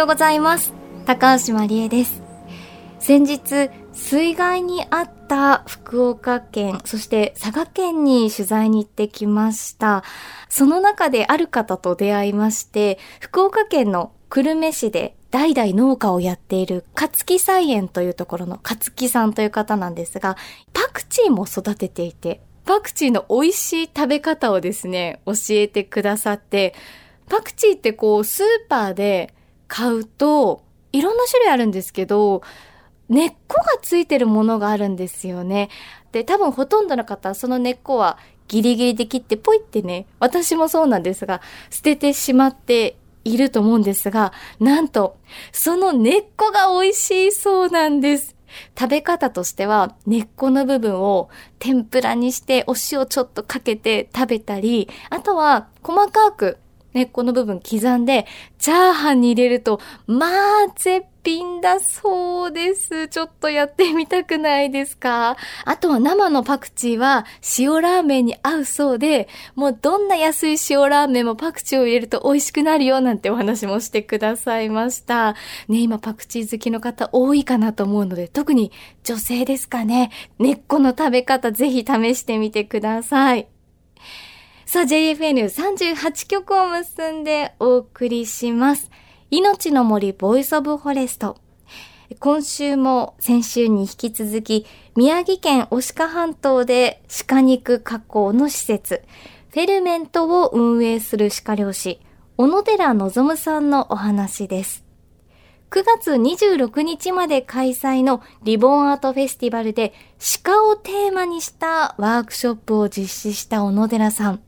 ようございます高橋真理恵です先日水害にあった福岡県、そして佐賀県に取材に行ってきました。その中である方と出会いまして、福岡県の久留米市で代々農家をやっている勝木菜園というところの勝木さんという方なんですが、パクチーも育てていて、パクチーの美味しい食べ方をですね、教えてくださって、パクチーってこうスーパーで買うといろんな種類あるんですけど、根っこがついてるものがあるんですよね。で、多分ほとんどの方その根っこはギリギリで切ってポイってね、私もそうなんですが、捨ててしまっていると思うんですが、なんと、その根っこが美味しいそうなんです。食べ方としては、根っこの部分を天ぷらにしてお塩ちょっとかけて食べたり、あとは細かく根っこの部分刻んで、チャーハンに入れると、まあ、絶品だそうです。ちょっとやってみたくないですか？あとは生のパクチーは塩ラーメンに合うそうで、もうどんな安い塩ラーメンもパクチーを入れると美味しくなるよなんてお話もしてくださいました。ね、今パクチー好きの方多いかなと思うので、特に女性ですかね。根っこの食べ方ぜひ試してみてください。さあ、JFN38 曲を結んでお送りします。命の森ボイスオブフォレスト。今週も先週に引き続き、宮城県牡鹿半島で鹿肉加工の施設、フェルメントを運営する鹿漁師、小野寺望さんのお話です。9月26日まで開催のリボンアートフェスティバルで鹿をテーマにしたワークショップを実施した小野寺さん。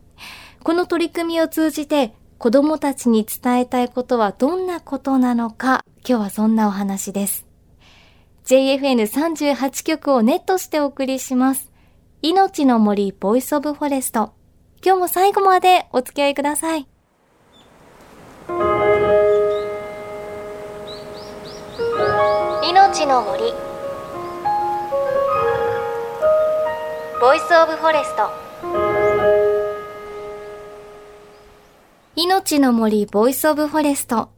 この取り組みを通じて子供たちに伝えたいことはどんなことなのか、今日はそんなお話です。JFN38 曲をネットしてお送りします。命の森ボイスオブフォレスト。今日も最後までお付き合いください。命の森ボイスオブフォレスト命の森ボイスオブフォレスト。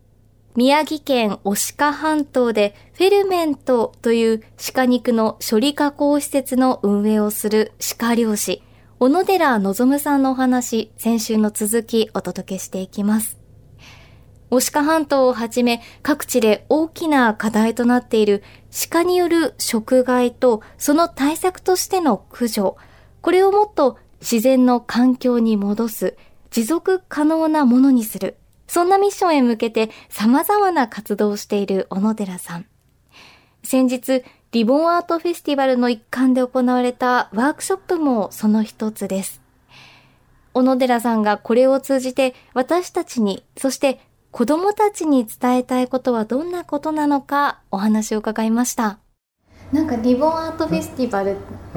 宮城県牡鹿半島でフェルメントという鹿肉の処理加工施設の運営をする鹿漁師、小野寺望さんのお話、先週の続きお届けしていきます。押鹿半島をはじめ各地で大きな課題となっている鹿による食害とその対策としての駆除、これをもっと自然の環境に戻す持続可能なものにする。そんなミッションへ向けて様々な活動をしている小野寺さん。先日、リボンアートフェスティバルの一環で行われたワークショップもその一つです。小野寺さんがこれを通じて私たちに、そして子供たちに伝えたいことはどんなことなのかお話を伺いました。なんかリボンアートフェスティバル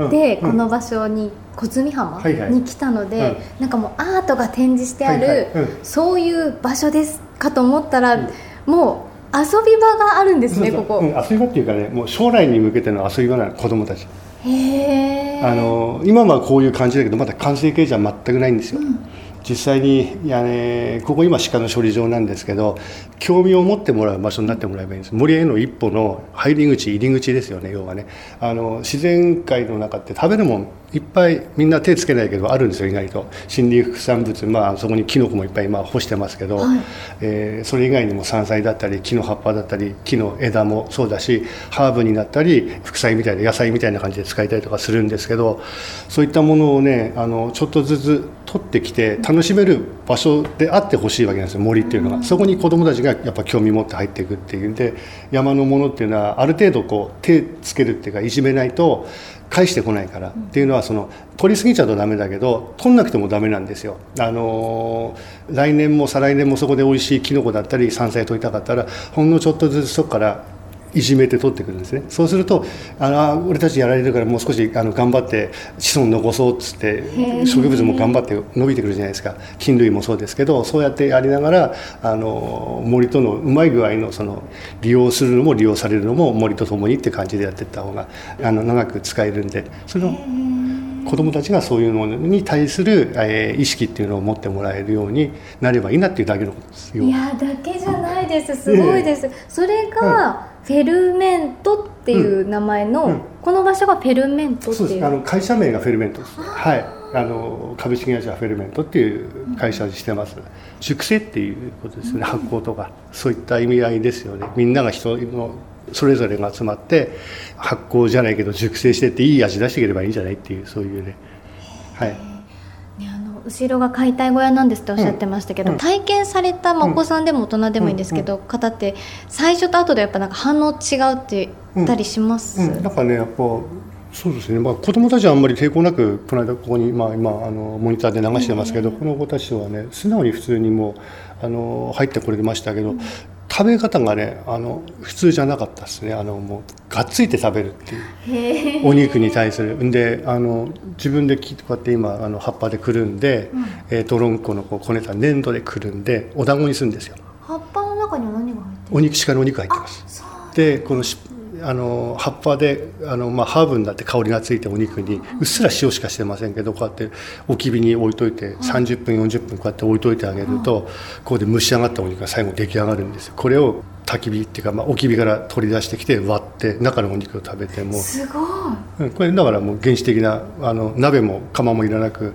でこの場所に小積浜に来たので、なんかもうアートが展示してある、そういう場所ですかと思ったら、もう遊び場があるんですねここ、遊び場っていうかねもう将来に向けての遊び場なの子供たち。へあの今はこういう感じだけどまだ完成形じゃ全くないんですよ、うん実際に、ね、ここ今鹿の処理場なんですけど興味を持ってもらう場所になってもらえばいいんです。森への一歩の入り口入り口ですよね要はね。あの自然界の中って食べるもんいっぱいみんな手つけないけどあるんですよ意外と。森林副産物、まあ、そこにキノコもいっぱい今干してますけど、はい、えー、それ以外にも山菜だったり木の葉っぱだったり木の枝もそうだしハーブになったり副菜みたいな野菜みたいな感じで使いたりとかするんですけどそういったものをねあのちょっとずつ取ってきて楽しめる場所であってほしいわけなんですよ森っていうのが。そこに子どもたちがやっぱ興味持って入っていくっていうんで山のものっていうのはある程度こう手つけるっていうかいじめないと返してこないからっていうのはその取りすぎちゃうとダメだけど取んなくてもダメなんですよ。あのー、来年も再来年もそこで美味しいキノコだったり山菜取りたかったらほんのちょっとずつそこからいじめて取ってくるんですね。そうするとあの俺たちやられるからもう少しあの頑張って子孫残そうっつって植物も頑張って伸びてくるじゃないですか。菌類もそうですけどそうやってやりながらあの森とのうまい具合のその利用するのも利用されるのも森とともにって感じでやっていった方があの長く使えるんでその子どもたちがそういうものに対する、えー、意識っていうのを持ってもらえるようになればいいなっていうだけのことですよ。いやだけじゃないです。すごいです。それが、フェルメントっていう名前の、うん、この場所がフェルメントっていう。あの会社名がフェルメントです。はい。あの株式会社フェルメントっていう会社にしてます、うん、熟成っていうことですね、発酵とか。そういった意味合いですよね。みんなが人のそれぞれが集まって発酵じゃないけど熟成してっていい味出していければいいんじゃないっていうそういうね。はい。後ろが解体小屋なんですっておっしゃってましたけど、うん、体験された、まあ、お子さんでも大人でもいいんですけど、うん、方って最初と後でやっぱなんか反応違うって言ったりします、うん、なんかねやっぱそうですね、まあ、子どもたちはあんまり抵抗なくこの間ここに、まあ、今あのモニターで流してますけど、この子たちはね素直に普通にもうあの入ってこれましたけど、食べ方がねあの普通じゃなかったですね。あのもうがっついて食べるっていう。お肉に対する。んであの自分でこうやって今あの葉っぱでくるんで、うん、えー、泥んこのこうこねた粘土でくるんでお団子にするんですよ。葉っぱの中には何が入ってる。お肉鹿のお肉入ってます。でこのあの葉っぱであの、まあ、ハーブになって香りがついてお肉にうっすら塩しかしてませんけどこうやって置き火に置いといて30分40分こうやって置いといてあげるとここで蒸し上がったお肉が最後出来上がるんですよ。これを焚き火っていうか、まあ、置き火から取り出してきて割って中のお肉を食べても。すごい、これだからもう原始的なあの鍋も釜もいらなく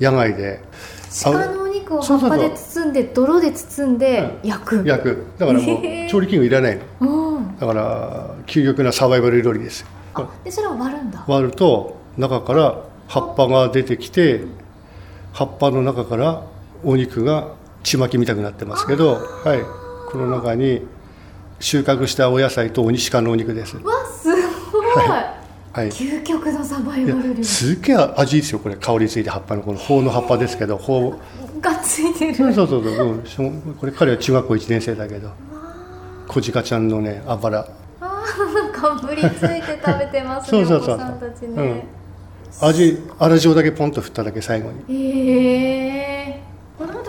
野外で。鹿のお肉を葉っぱで包んで泥で包んで焼く。焼く。だからもう調理器具いらないの、だから究極なサバイバル料理です。あでそれを割るんだ。割ると中から葉っぱが出てきて葉っぱの中からお肉がちまきみたくなってますけどはい。この中に収穫したお野菜とお西鹿のお肉です。わすごい、はい。はい、究極のサバイバル料すっげえ味いいですよこれ。香りついて葉っぱのこの苞の葉っぱですけど苞がついてる。そうそうそう。そう、うん、これ彼は中学校1年生だけど。小鹿ちゃんのねあばら。あかぶりついて食べてますねそうそうそう。そう、ね、うん、味粗塩だけポンと振っただけ最後に。へえ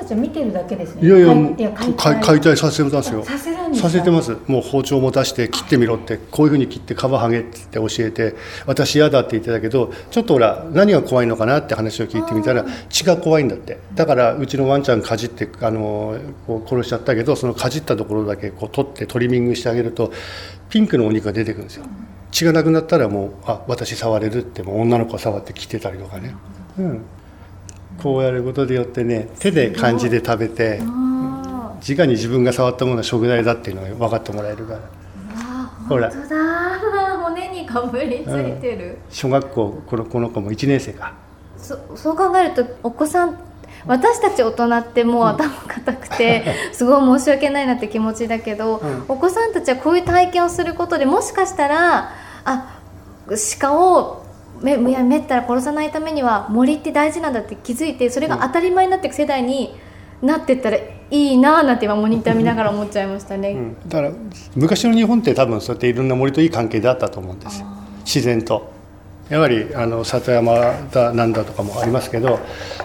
ちは見てるだけですね。いやいやもう解体させてますよ。させさせてます。もう包丁持たして切ってみろってこういうふうに切って皮剥げって教えて私嫌だって言ってたけどちょっとほら何が怖いのかなって話を聞いてみたら血が怖いんだって。だからうちのワンちゃんかじってあのこう殺しちゃったけどそのかじったところだけこう取ってトリミングしてあげるとピンクのお肉が出てくるんですよ。血がなくなったらもうあ私触れるってもう女の子が触って切ってたりとかね、うん、こうやることでよってね手で感じで食べて直に自分が触ったものは食材だっていうのが分かってもらえるから。ほら。骨にかぶりついてる、うん、小学校このこの子も1年生か。そそう考えるとお子さん私たち大人ってもう頭固くて、すごい申し訳ないなって気持ちだけど、うん、お子さんたちはこういう体験をすることでもしかしたらあ鹿をめめったら殺さないためには森って大事なんだって気づいてそれが当たり前になっていく世代になってったらいいななんて今モニター見ながら思っちゃいましたね、うん、だから昔の日本って多分そうやっていろんな森といい関係であったと思うんですよ。自然と。やはりあの里山だなんだとかもありますけど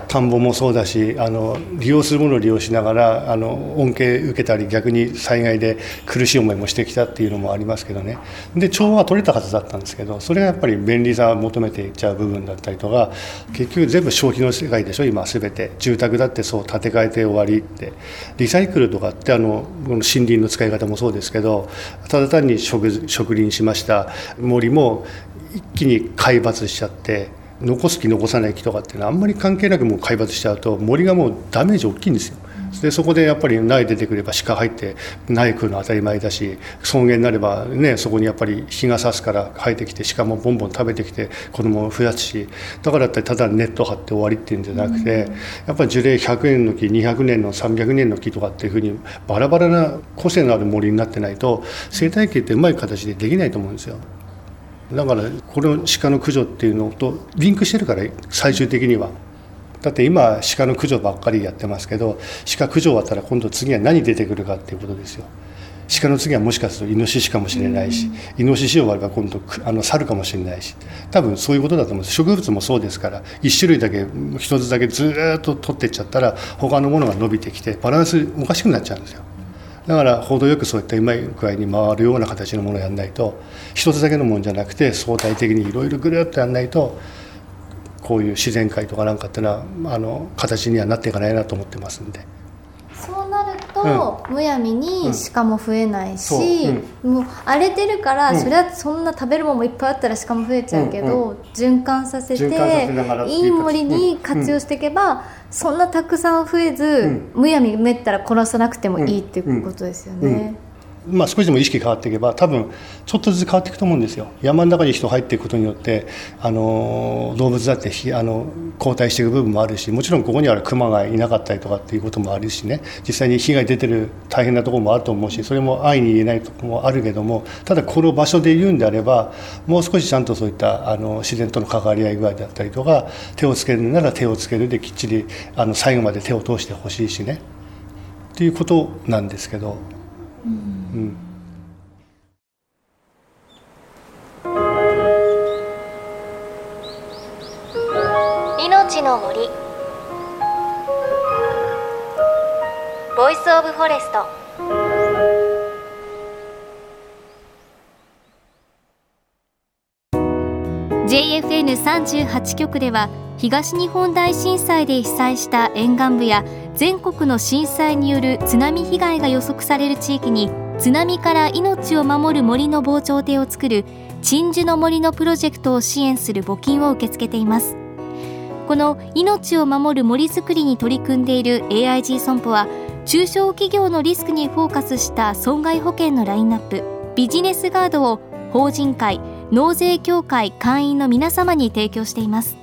田んぼもそうだしあの利用するものを利用しながらあの恩恵受けたり逆に災害で苦しい思いもしてきたっていうのもありますけどね。で調和は取れたはずだったんですけどそれがやっぱり便利さを求めていっちゃう部分だったりとか結局全部消費の世界でしょ今全て。住宅だってそう建て替えて終わりって。リサイクルとかってあのこの森林の使い方もそうですけどただ単に植植林しました。森も一気に海抜しちゃって残す木残さない木とかっていうのはあんまり関係なくもう海抜しちゃうと森がもうダメージ大きいんですよ。でそこでやっぱり苗出てくれば鹿入って苗食うの当たり前だし草原になればねそこにやっぱり日が差すから生えてきて鹿もボンボン食べてきて子供を増やすしだからってただネット張って終わりっていうんじゃなくてやっぱり樹齢100年の木200年の300年の木とかっていうふうにバラバラな個性のある森になってないと生態系ってうまい形でできないと思うんですよ。だからこの鹿の駆除っていうのとリンクしてるから最終的には。だって今鹿の駆除ばっかりやってますけど鹿駆除終わったら今度次は何出てくるかっていうことですよ。鹿の次はもしかするとイノシシかもしれないし、イノシシ終われば今度あの猿かもしれないし多分そういうことだと思うんです植物もそうですから1種類だけ1つだけずっと取っていっちゃったら他のものが伸びてきてバランスおかしくなっちゃうんですよ。だから程よくそういったうまい具合に回るような形のものをやらないと一つだけのものじゃなくて相対的にいろいろぐるっとやらないとこういう自然界とかなんかっていうのはあの形にはなっていかないなと思ってますんで。むやみに鹿も増えないし、う。ん、もう荒れてるから、うん、それはそんな食べるものもいっぱいあったら鹿も増えちゃうけど、循環させていい森に活用していけば、そんなたくさん増えず、むやみめったら殺さなくてもいいっていうことですよね。まあ、少しでも意識変わっていけば多分ちょっとずつ変わっていくと思うんですよ。山の中に人入っていくことによってあの動物だってあの後退していく部分もあるしもちろんここには熊がいなかったりとかっていうこともあるしね。実際に被害出てる大変なところもあると思うしそれも安易に言えないところもあるけどもただこの場所で言うんであればもう少しちゃんとそういったあの自然との関わり合い具合だったりとか手をつけるなら手をつけるできっちりあの最後まで手を通してほしいしね。っていうことなんですけど。命の森。ボイスオブフォレスト。JFN38 局では東日本大震災で被災した沿岸部や全国の震災による津波被害が予測される地域に津波から命を守る森の防潮堤を作る鎮守の森のプロジェクトを支援する募金を受け付けています。この命を守る森づくりに取り組んでいる AIG 損保は中小企業のリスクにフォーカスした損害保険のラインナップビジネスガードを法人会納税協会会員の皆様に提供しています。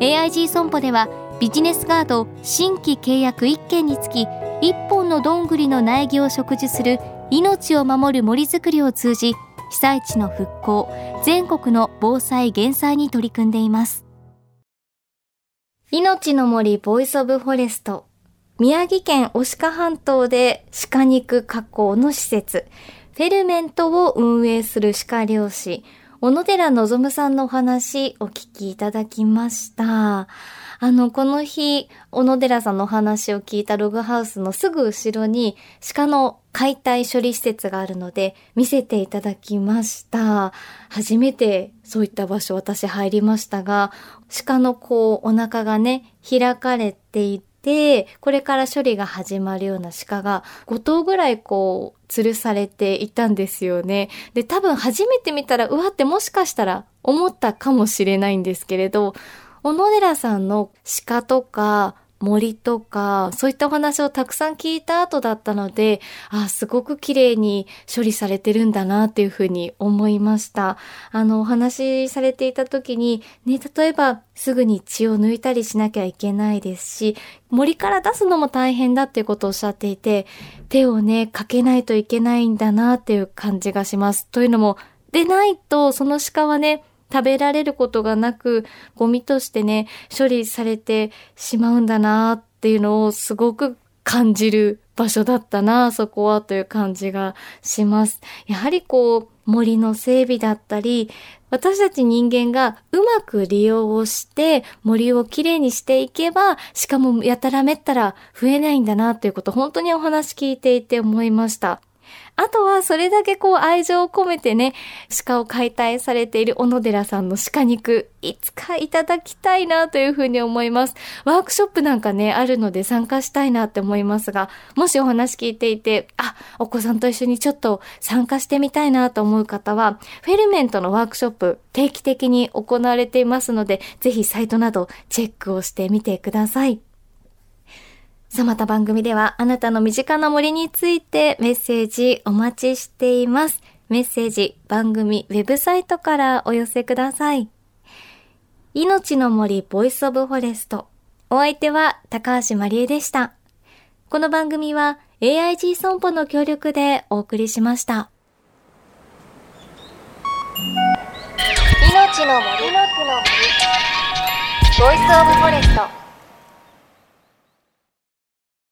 AIG 損保ではビジネスガード新規契約1件につき1本のどんぐりの苗木を植樹する命を守る森づくりを通じ被災地の復興全国の防災減災に取り組んでいます命の森ボイスオブフォレスト宮城県牡鹿半島で鹿肉加工の施設フェルメントを運営する鹿漁師小野寺望さんのお話お聞きいただきました。あの、この日、小野寺さんのお話を聞いたログハウスのすぐ後ろに鹿の解体処理施設があるので見せていただきました。初めてそういった場所私入りましたが、鹿のこうお腹がね、開かれていて、これから処理が始まるような鹿が5頭ぐらいこう吊るされていたんですよね。で、多分初めて見たら、うわってもしかしたら思ったかもしれないんですけれど、小野寺さんの鹿とか森とか、そういったお話をたくさん聞いた後だったので、あ、すごく綺麗に処理されてるんだなっていうふうに思いました。あの、お話しされていた時に、ね、例えばすぐに血を抜いたりしなきゃいけないですし、森から出すのも大変だっていうことをおっしゃっていて、手をね、かけないといけないんだなっていう感じがします。というのも、でないと、その鹿はね、食べられることがなく、ゴミとしてね、処理されてしまうんだなっていうのをすごく感じる場所だったな、そこはという感じがします。やはりこう、森の整備だったり、私たち人間がうまく利用をして森をきれいにしていけば、しかもやたらめったら増えないんだなっていうこと、本当にお話聞いていて思いました。あとはそれだけこう愛情を込めてね、鹿を解体されている小野寺さんの鹿肉、いつかいただきたいなというふうに思います。ワークショップなんかね、あるので参加したいなって思いますが、もしお話聞いていて、あ、お子さんと一緒にちょっと参加してみたいなと思う方は、フェルメントのワークショップ定期的に行われていますので、ぜひサイトなどチェックをしてみてください。さあまた番組ではあなたの身近な森についてメッセージお待ちしています。メッセージ番組ウェブサイトからお寄せください。命の森ボイスオブフォレスト。お相手は高橋まりえでした。この番組は AIG 損保の協力でお送りしました。命の森の木の森ボイスオブフォレスト。